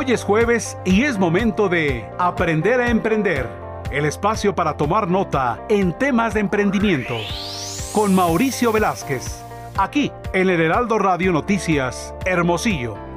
Hoy es jueves y es momento de Aprender a Emprender, el espacio para tomar nota en temas de emprendimiento. Con Mauricio Velázquez, aquí en el Heraldo Radio Noticias, Hermosillo.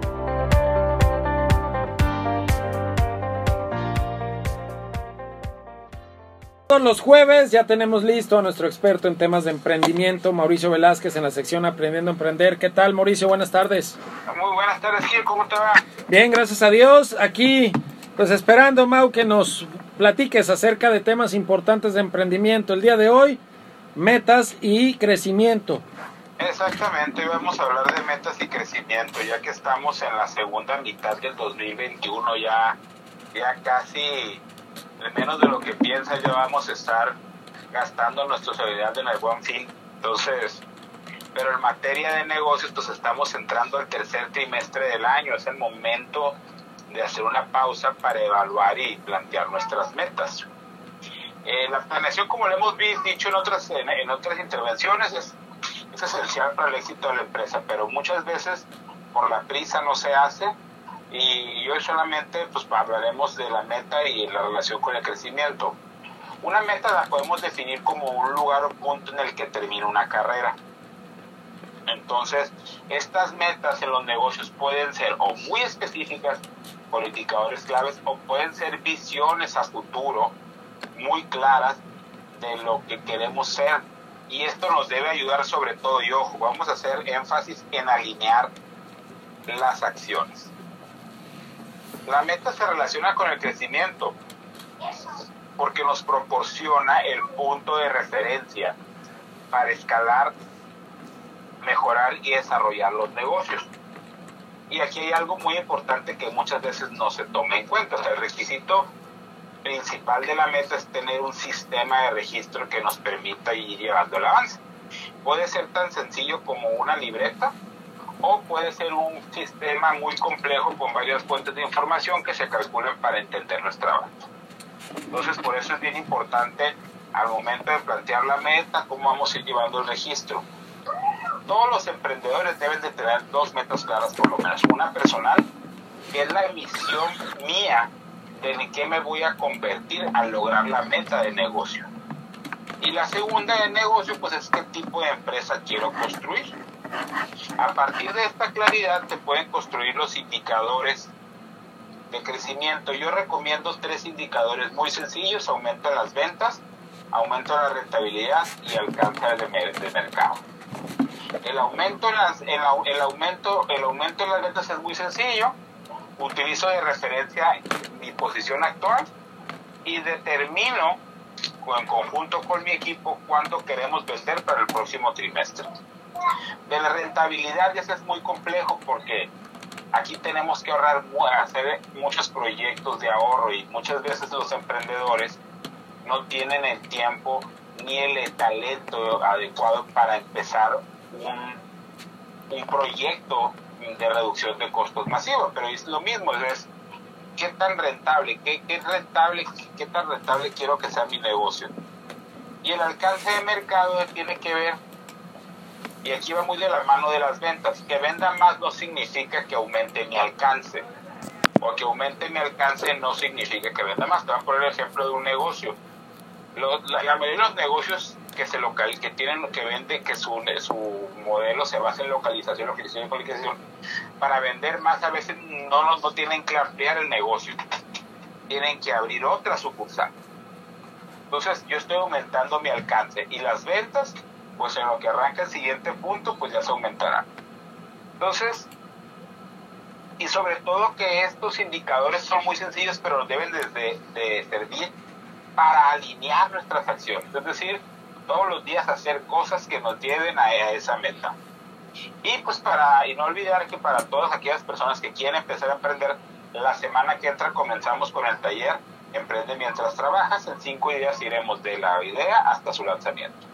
Los jueves ya tenemos listo a nuestro experto en temas de emprendimiento, Mauricio Velázquez, en la sección Aprendiendo a Emprender. ¿Qué tal, Mauricio? Buenas tardes. Muy buenas tardes, Gil. ¿Cómo te va? Bien, gracias a Dios. Aquí, pues esperando, Mau, que nos platiques acerca de temas importantes de emprendimiento. El día de hoy, metas y crecimiento. Exactamente, vamos a hablar de metas y crecimiento, ya que estamos en la segunda mitad del 2021, ya, ya casi menos de lo que piensa ya vamos a estar gastando nuestros habilidades en el buen fin. Entonces, pero en materia de negocios, pues estamos entrando al tercer trimestre del año, es el momento de hacer una pausa para evaluar y plantear nuestras metas. Eh, la planeación, como lo hemos dicho en otras, en, intervenciones, es, es esencial para el éxito de la empresa, pero muchas veces por la prisa no se hace y hoy solamente pues hablaremos de la meta y la relación con el crecimiento. Una meta la podemos definir como un lugar o punto en el que termina una carrera. Entonces, estas metas en los negocios pueden ser o muy específicas por indicadores claves o pueden ser visiones a futuro muy claras de lo que queremos ser. Y esto nos debe ayudar sobre todo, y ojo, vamos a hacer énfasis en alinear las acciones. La meta se relaciona con el crecimiento porque nos proporciona el punto de referencia para escalar, mejorar y desarrollar los negocios. Y aquí hay algo muy importante que muchas veces no se toma en cuenta. el requisito principal de la meta es tener un sistema de registro que nos permita ir llevando el avance. Puede ser tan sencillo como una libreta o puede ser un sistema muy complejo con varias fuentes de información que se calculen para entender nuestra base. Entonces, por eso es bien importante al momento de plantear la meta, cómo vamos a ir llevando el registro. Todos los emprendedores deben de tener dos metas claras por lo menos. Una personal, que es la emisión mía de qué me voy a convertir al lograr la meta de negocio. Y la segunda de negocio, pues es qué tipo de empresa quiero construir a partir de esta claridad se pueden construir los indicadores de crecimiento. Yo recomiendo tres indicadores muy sencillos, aumento en las ventas, aumento en la rentabilidad y alcance de, mercado. El aumento, en las, el, aumento, el aumento en las ventas es muy sencillo. Utilizo de referencia mi posición actual y determino en conjunto con mi equipo cuánto queremos vender para el próximo trimestre. De la rentabilidad ya es muy complejo porque aquí tenemos que ahorrar, hacer muchos proyectos de ahorro y muchas veces los emprendedores no tienen el tiempo ni el talento adecuado para empezar un, un proyecto de reducción de costos masivos, pero es lo mismo, es qué tan rentable, qué, qué rentable, qué tan rentable quiero que sea mi negocio. Y el alcance de mercado tiene que ver y aquí va muy de la mano de las ventas. Que venda más no significa que aumente mi alcance. O que aumente mi alcance no significa que venda más. Te voy a poner el ejemplo de un negocio. la, mayoría de los negocios que se local, que tienen que venden, que su, su modelo se basa en localización, localización y localización, para vender más a veces no, no tienen que ampliar el negocio, tienen que abrir otra sucursal. Entonces yo estoy aumentando mi alcance y las ventas pues en lo que arranca el siguiente punto, pues ya se aumentará. Entonces, y sobre todo que estos indicadores son muy sencillos, pero deben de, servir para alinear nuestras acciones, es decir, todos los días hacer cosas que nos lleven a, a esa meta. Y pues para, y no olvidar que para todas aquellas personas que quieren empezar a emprender, la semana que entra comenzamos con el taller Emprende mientras trabajas. En cinco días iremos de la idea hasta su lanzamiento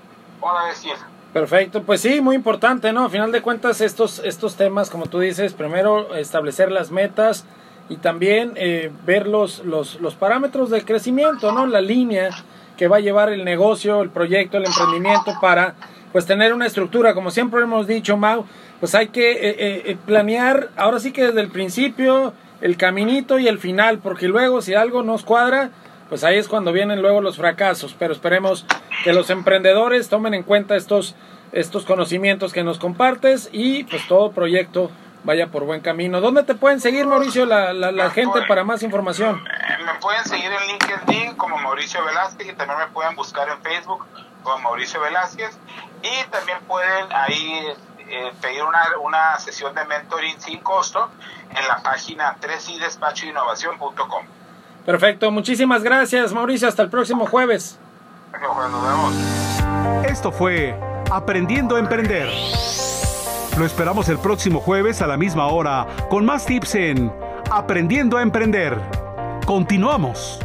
decir. Perfecto, pues sí, muy importante, ¿no? A final de cuentas, estos, estos temas, como tú dices, primero establecer las metas y también eh, ver los, los, los parámetros de crecimiento, ¿no? La línea que va a llevar el negocio, el proyecto, el emprendimiento para pues tener una estructura, como siempre hemos dicho, Mau, pues hay que eh, eh, planear, ahora sí que desde el principio, el caminito y el final, porque luego si algo nos cuadra, pues ahí es cuando vienen luego los fracasos. Pero esperemos que los emprendedores tomen en cuenta estos, estos conocimientos que nos compartes y pues todo proyecto vaya por buen camino. ¿Dónde te pueden seguir, Mauricio, la, la, gente para más información? Eh, me pueden seguir en LinkedIn como Mauricio Velázquez y también me pueden buscar en Facebook como Mauricio Velázquez y también pueden ahí eh, pedir una, una sesión de mentoring sin costo en la página 3idespachoinnovación.com. Perfecto, muchísimas gracias Mauricio, hasta el próximo jueves. Nos vemos. Esto fue Aprendiendo a Emprender. Lo esperamos el próximo jueves a la misma hora con más tips en Aprendiendo a Emprender. Continuamos.